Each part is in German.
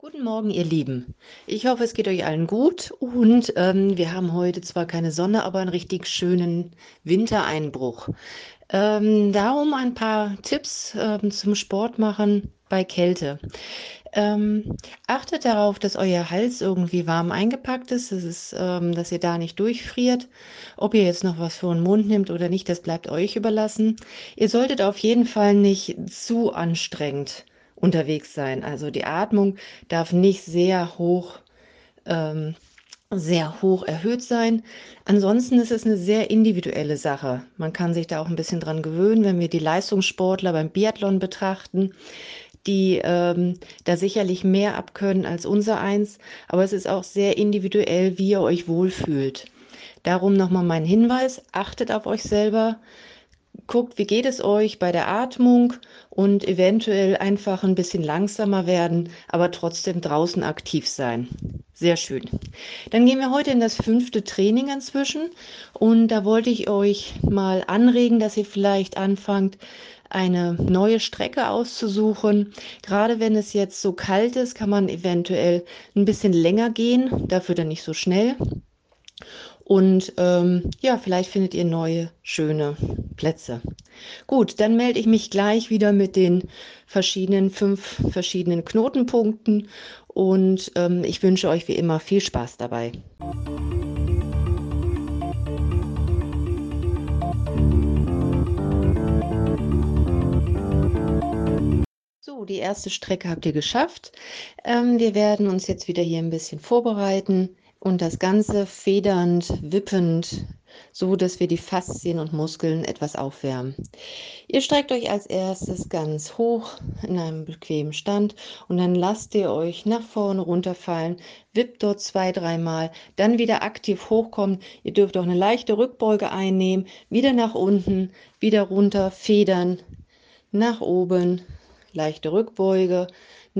Guten Morgen, ihr Lieben. Ich hoffe, es geht euch allen gut und ähm, wir haben heute zwar keine Sonne, aber einen richtig schönen Wintereinbruch. Ähm, darum ein paar Tipps ähm, zum Sport machen bei Kälte. Ähm, achtet darauf, dass euer Hals irgendwie warm eingepackt ist, das ist ähm, dass ihr da nicht durchfriert. Ob ihr jetzt noch was vor den Mund nimmt oder nicht, das bleibt euch überlassen. Ihr solltet auf jeden Fall nicht zu anstrengend unterwegs sein. Also die Atmung darf nicht sehr hoch, ähm, sehr hoch erhöht sein. Ansonsten ist es eine sehr individuelle Sache. Man kann sich da auch ein bisschen dran gewöhnen, wenn wir die Leistungssportler beim Biathlon betrachten die ähm, da sicherlich mehr abkönnen als unser eins, aber es ist auch sehr individuell, wie ihr euch wohlfühlt. Darum nochmal mein Hinweis, achtet auf euch selber, guckt, wie geht es euch bei der Atmung und eventuell einfach ein bisschen langsamer werden, aber trotzdem draußen aktiv sein. Sehr schön. Dann gehen wir heute in das fünfte Training inzwischen und da wollte ich euch mal anregen, dass ihr vielleicht anfangt, eine neue Strecke auszusuchen. Gerade wenn es jetzt so kalt ist, kann man eventuell ein bisschen länger gehen, dafür dann nicht so schnell. Und ähm, ja, vielleicht findet ihr neue, schöne Plätze. Gut, dann melde ich mich gleich wieder mit den verschiedenen, fünf verschiedenen Knotenpunkten und ähm, ich wünsche euch wie immer viel Spaß dabei. So, die erste Strecke habt ihr geschafft. Ähm, wir werden uns jetzt wieder hier ein bisschen vorbereiten und das Ganze federnd, wippend, so dass wir die Faszien und Muskeln etwas aufwärmen. Ihr streckt euch als erstes ganz hoch in einem bequemen Stand und dann lasst ihr euch nach vorne runterfallen, wippt dort zwei, dreimal, dann wieder aktiv hochkommen. Ihr dürft auch eine leichte Rückbeuge einnehmen, wieder nach unten, wieder runter, federn, nach oben, leichte Rückbeuge,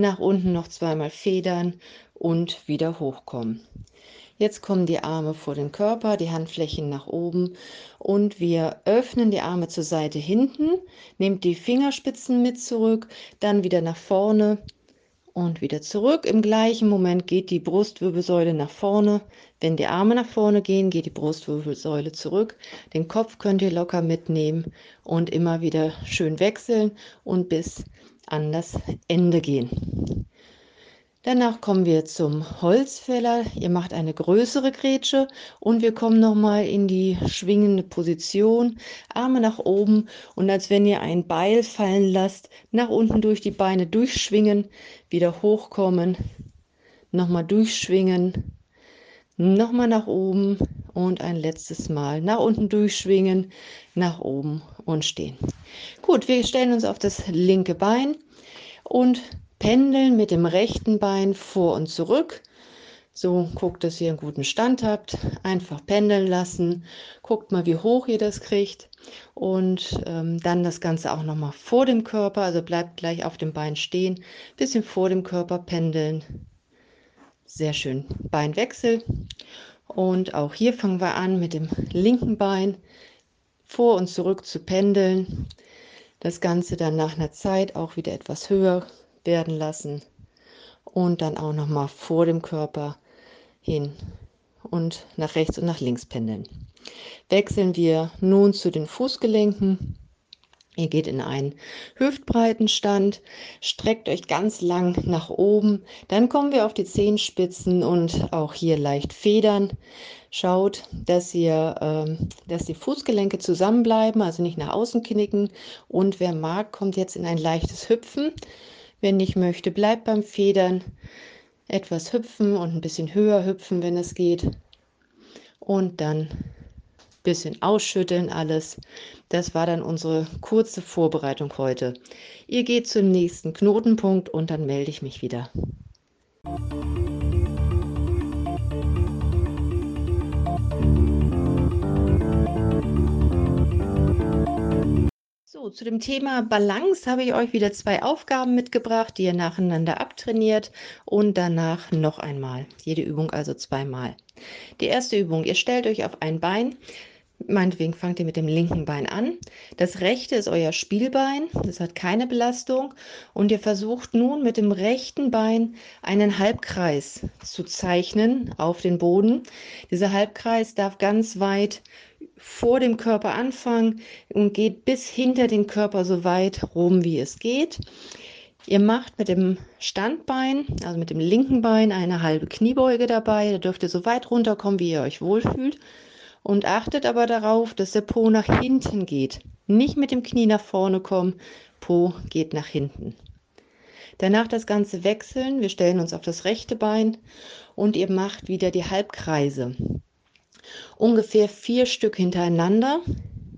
nach unten noch zweimal federn und wieder hochkommen. Jetzt kommen die Arme vor den Körper, die Handflächen nach oben und wir öffnen die Arme zur Seite hinten, nehmt die Fingerspitzen mit zurück, dann wieder nach vorne und wieder zurück. Im gleichen Moment geht die Brustwirbelsäule nach vorne. Wenn die Arme nach vorne gehen, geht die Brustwirbelsäule zurück. Den Kopf könnt ihr locker mitnehmen und immer wieder schön wechseln und bis an das Ende gehen. Danach kommen wir zum Holzfäller. Ihr macht eine größere Grätsche und wir kommen nochmal in die schwingende Position. Arme nach oben und als wenn ihr ein Beil fallen lasst, nach unten durch die Beine durchschwingen, wieder hochkommen, nochmal durchschwingen, nochmal nach oben und ein letztes Mal nach unten durchschwingen, nach oben und stehen. Gut, wir stellen uns auf das linke Bein und pendeln mit dem rechten Bein vor und zurück. So guckt, dass ihr einen guten Stand habt. Einfach pendeln lassen. Guckt mal, wie hoch ihr das kriegt. Und ähm, dann das Ganze auch nochmal vor dem Körper. Also bleibt gleich auf dem Bein stehen. Bisschen vor dem Körper pendeln. Sehr schön. Beinwechsel. Und auch hier fangen wir an mit dem linken Bein vor und zurück zu pendeln. Das Ganze dann nach einer Zeit auch wieder etwas höher werden lassen und dann auch noch mal vor dem Körper hin und nach rechts und nach links pendeln. Wechseln wir nun zu den Fußgelenken. Ihr geht in einen hüftbreiten Stand, streckt euch ganz lang nach oben, dann kommen wir auf die Zehenspitzen und auch hier leicht federn. Schaut, dass ihr, ähm, dass die Fußgelenke zusammenbleiben, also nicht nach außen knicken. Und wer mag, kommt jetzt in ein leichtes Hüpfen. Wenn nicht möchte, bleibt beim Federn. Etwas hüpfen und ein bisschen höher hüpfen, wenn es geht. Und dann bisschen ausschütteln alles. Das war dann unsere kurze Vorbereitung heute. Ihr geht zum nächsten Knotenpunkt und dann melde ich mich wieder. Zu dem Thema Balance habe ich euch wieder zwei Aufgaben mitgebracht, die ihr nacheinander abtrainiert und danach noch einmal. Jede Übung also zweimal. Die erste Übung, ihr stellt euch auf ein Bein, Meinetwegen fangt ihr mit dem linken Bein an. Das rechte ist euer Spielbein, das hat keine Belastung. Und ihr versucht nun mit dem rechten Bein einen Halbkreis zu zeichnen auf den Boden. Dieser Halbkreis darf ganz weit vor dem Körper anfangen und geht bis hinter den Körper so weit rum, wie es geht. Ihr macht mit dem Standbein, also mit dem linken Bein, eine halbe Kniebeuge dabei. Da dürft ihr so weit runterkommen, wie ihr euch wohlfühlt und achtet aber darauf, dass der Po nach hinten geht. Nicht mit dem Knie nach vorne kommen, Po geht nach hinten. Danach das Ganze wechseln. Wir stellen uns auf das rechte Bein und ihr macht wieder die Halbkreise. Ungefähr vier Stück hintereinander.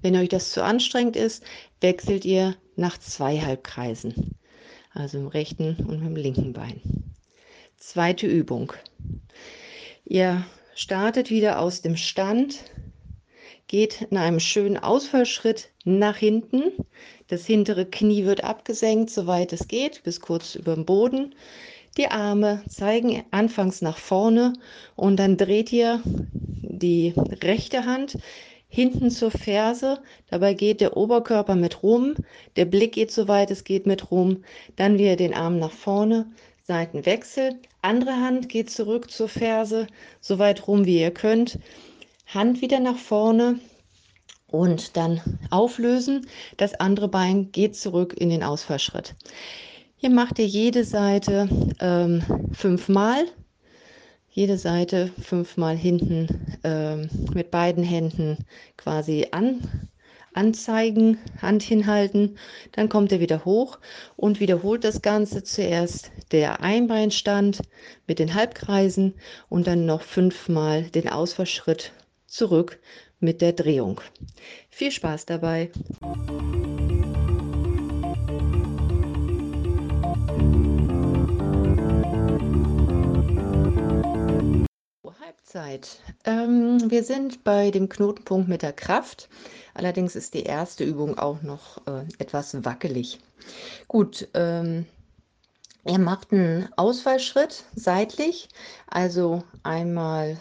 Wenn euch das zu anstrengend ist, wechselt ihr nach zwei Halbkreisen. Also im rechten und im linken Bein. Zweite Übung. Ihr startet wieder aus dem Stand, geht in einem schönen Ausfallschritt nach hinten. Das hintere Knie wird abgesenkt, soweit es geht, bis kurz über dem Boden. Die Arme zeigen anfangs nach vorne und dann dreht ihr die rechte Hand hinten zur Ferse. Dabei geht der Oberkörper mit rum, der Blick geht soweit es geht mit rum. Dann wieder den Arm nach vorne, Seitenwechsel. Andere Hand geht zurück zur Ferse, so weit rum wie ihr könnt. Hand wieder nach vorne und dann auflösen. Das andere Bein geht zurück in den Ausfallschritt. Hier macht ihr jede Seite ähm, fünfmal. Jede Seite fünfmal hinten ähm, mit beiden Händen quasi an anzeigen, Hand hinhalten, dann kommt er wieder hoch und wiederholt das Ganze zuerst der Einbeinstand mit den Halbkreisen und dann noch fünfmal den Ausfallschritt zurück mit der Drehung. Viel Spaß dabei! Halbzeit. Ähm, wir sind bei dem Knotenpunkt mit der Kraft. Allerdings ist die erste Übung auch noch äh, etwas wackelig. Gut, ähm, er macht einen Ausfallschritt seitlich, also einmal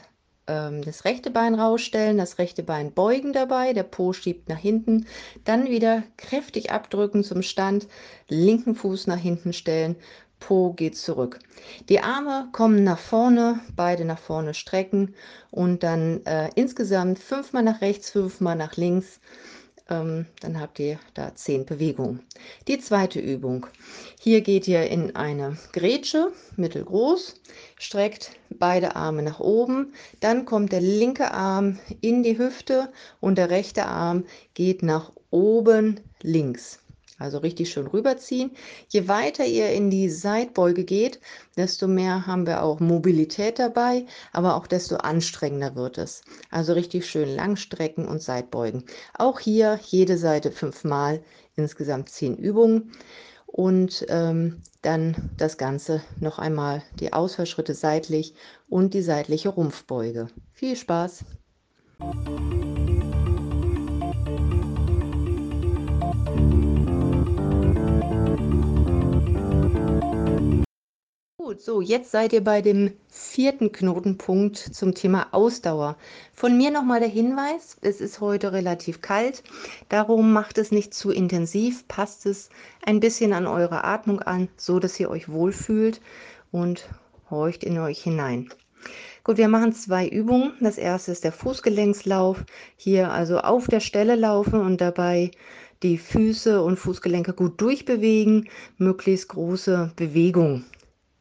ähm, das rechte Bein rausstellen, das rechte Bein beugen dabei, der Po schiebt nach hinten, dann wieder kräftig abdrücken zum Stand, linken Fuß nach hinten stellen, Po geht zurück. Die Arme kommen nach vorne, beide nach vorne strecken und dann äh, insgesamt fünfmal nach rechts, fünfmal nach links. Ähm, dann habt ihr da zehn Bewegungen. Die zweite Übung. Hier geht ihr in eine Grätsche, mittelgroß, streckt beide Arme nach oben. Dann kommt der linke Arm in die Hüfte und der rechte Arm geht nach oben links. Also richtig schön rüberziehen. Je weiter ihr in die Seitbeuge geht, desto mehr haben wir auch Mobilität dabei, aber auch desto anstrengender wird es. Also richtig schön langstrecken und Seitbeugen. Auch hier jede Seite fünfmal, insgesamt zehn Übungen. Und ähm, dann das Ganze noch einmal die Ausfallschritte seitlich und die seitliche Rumpfbeuge. Viel Spaß! So jetzt seid ihr bei dem vierten Knotenpunkt zum Thema Ausdauer. Von mir nochmal der Hinweis, es ist heute relativ kalt, darum macht es nicht zu intensiv, passt es ein bisschen an eure Atmung an, so dass ihr euch wohlfühlt und horcht in euch hinein. Gut, wir machen zwei Übungen. Das erste ist der Fußgelenkslauf. Hier also auf der Stelle laufen und dabei die Füße und Fußgelenke gut durchbewegen, möglichst große Bewegung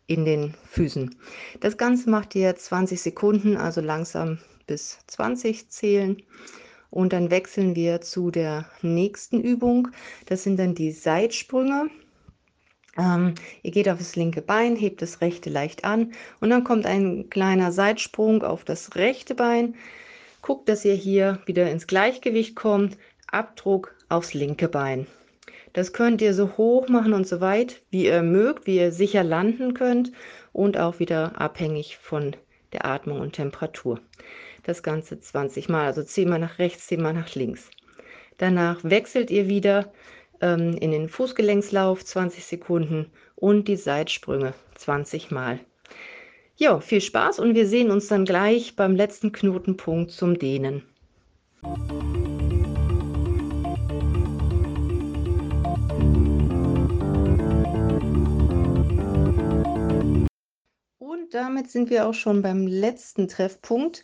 in den Füßen. Das Ganze macht ihr 20 Sekunden, also langsam bis 20 zählen. Und dann wechseln wir zu der nächsten Übung. Das sind dann die Seitsprünge. Ähm, ihr geht auf das linke Bein, hebt das rechte leicht an und dann kommt ein kleiner Seitsprung auf das rechte Bein. Guckt, dass ihr hier wieder ins Gleichgewicht kommt. Abdruck aufs linke Bein. Das könnt ihr so hoch machen und so weit, wie ihr mögt, wie ihr sicher landen könnt und auch wieder abhängig von der Atmung und Temperatur. Das Ganze 20 Mal, also 10 Mal nach rechts, 10 Mal nach links. Danach wechselt ihr wieder ähm, in den Fußgelenkslauf 20 Sekunden und die Seitsprünge 20 Mal. Ja, viel Spaß und wir sehen uns dann gleich beim letzten Knotenpunkt zum Dehnen. Damit sind wir auch schon beim letzten Treffpunkt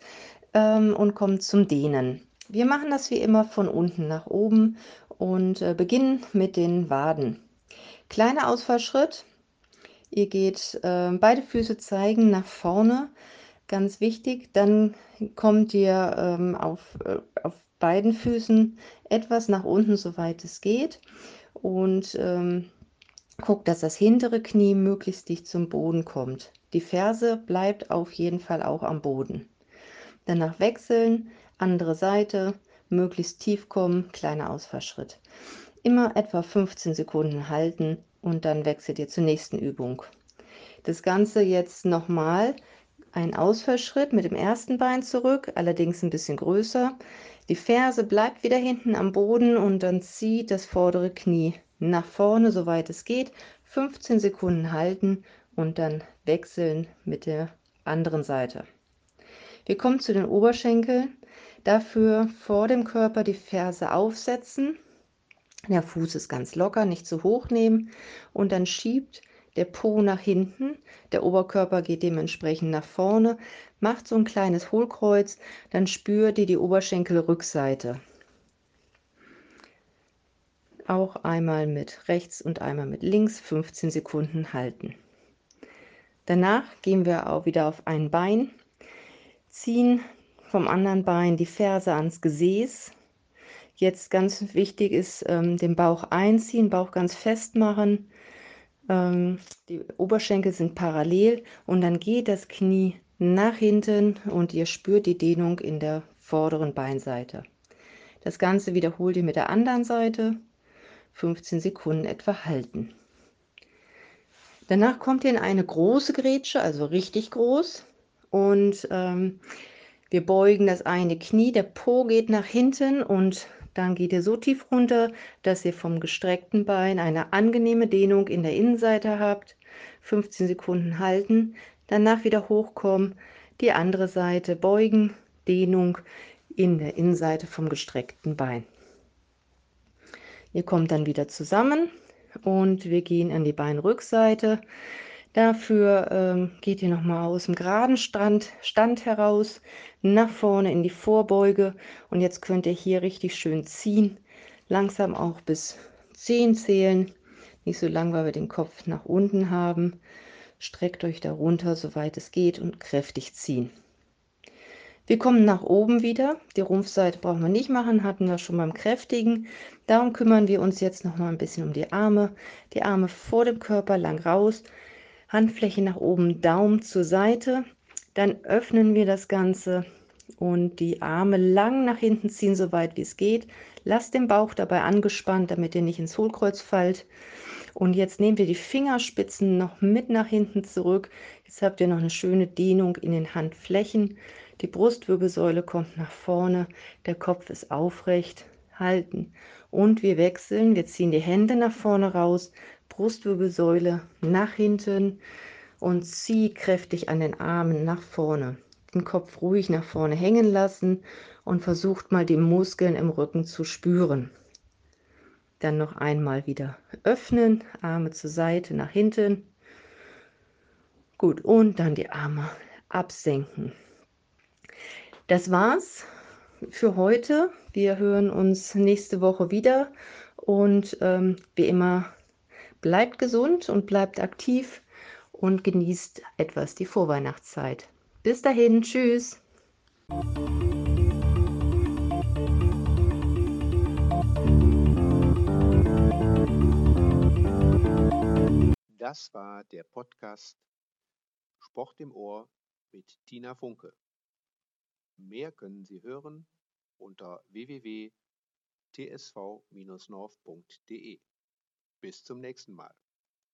ähm, und kommen zum Dehnen. Wir machen das wie immer von unten nach oben und äh, beginnen mit den Waden. Kleiner Ausfallschritt. Ihr geht äh, beide Füße zeigen nach vorne, ganz wichtig. Dann kommt ihr ähm, auf, äh, auf beiden Füßen etwas nach unten, soweit es geht. Und ähm, guckt, dass das hintere Knie möglichst dicht zum Boden kommt. Die Ferse bleibt auf jeden Fall auch am Boden. Danach wechseln, andere Seite, möglichst tief kommen, kleiner Ausfallschritt. Immer etwa 15 Sekunden halten und dann wechselt ihr zur nächsten Übung. Das Ganze jetzt nochmal ein Ausfallschritt mit dem ersten Bein zurück, allerdings ein bisschen größer. Die Ferse bleibt wieder hinten am Boden und dann zieht das vordere Knie nach vorne, soweit es geht. 15 Sekunden halten und dann wechseln mit der anderen Seite. Wir kommen zu den Oberschenkeln. Dafür vor dem Körper die Ferse aufsetzen. Der Fuß ist ganz locker, nicht zu hoch nehmen und dann schiebt der Po nach hinten, der Oberkörper geht dementsprechend nach vorne, macht so ein kleines Hohlkreuz, dann spürt ihr die Oberschenkelrückseite. Auch einmal mit rechts und einmal mit links 15 Sekunden halten. Danach gehen wir auch wieder auf ein Bein, ziehen vom anderen Bein die Ferse ans Gesäß. Jetzt ganz wichtig ist, ähm, den Bauch einziehen, Bauch ganz fest machen. Ähm, die Oberschenkel sind parallel und dann geht das Knie nach hinten und ihr spürt die Dehnung in der vorderen Beinseite. Das Ganze wiederholt ihr mit der anderen Seite. 15 Sekunden etwa halten. Danach kommt ihr in eine große Grätsche, also richtig groß. Und ähm, wir beugen das eine Knie, der Po geht nach hinten und dann geht ihr so tief runter, dass ihr vom gestreckten Bein eine angenehme Dehnung in der Innenseite habt. 15 Sekunden halten, danach wieder hochkommen, die andere Seite beugen, Dehnung in der Innenseite vom gestreckten Bein. Ihr kommt dann wieder zusammen und wir gehen an die Beinrückseite. Dafür ähm, geht ihr nochmal aus dem geraden Stand, Stand heraus, nach vorne in die Vorbeuge. Und jetzt könnt ihr hier richtig schön ziehen. Langsam auch bis 10 zählen. Nicht so lang, weil wir den Kopf nach unten haben. Streckt euch da runter, soweit es geht, und kräftig ziehen. Wir kommen nach oben wieder. Die Rumpfseite brauchen wir nicht machen, hatten wir schon beim Kräftigen. Darum kümmern wir uns jetzt noch mal ein bisschen um die Arme. Die Arme vor dem Körper lang raus, Handfläche nach oben, Daumen zur Seite. Dann öffnen wir das Ganze und die Arme lang nach hinten ziehen, so weit wie es geht. Lasst den Bauch dabei angespannt, damit ihr nicht ins Hohlkreuz fallt. Und jetzt nehmen wir die Fingerspitzen noch mit nach hinten zurück. Jetzt habt ihr noch eine schöne Dehnung in den Handflächen. Die Brustwirbelsäule kommt nach vorne, der Kopf ist aufrecht. Halten. Und wir wechseln. Wir ziehen die Hände nach vorne raus, Brustwirbelsäule nach hinten und zieh kräftig an den Armen nach vorne. Den Kopf ruhig nach vorne hängen lassen und versucht mal die Muskeln im Rücken zu spüren. Dann noch einmal wieder öffnen, Arme zur Seite, nach hinten. Gut, und dann die Arme absenken. Das war's für heute. Wir hören uns nächste Woche wieder und ähm, wie immer Bleibt gesund und bleibt aktiv und genießt etwas die Vorweihnachtszeit. Bis dahin, tschüss. Das war der Podcast Sport im Ohr mit Tina Funke. Mehr können Sie hören unter www.tsv-north.de. Bis zum nächsten Mal.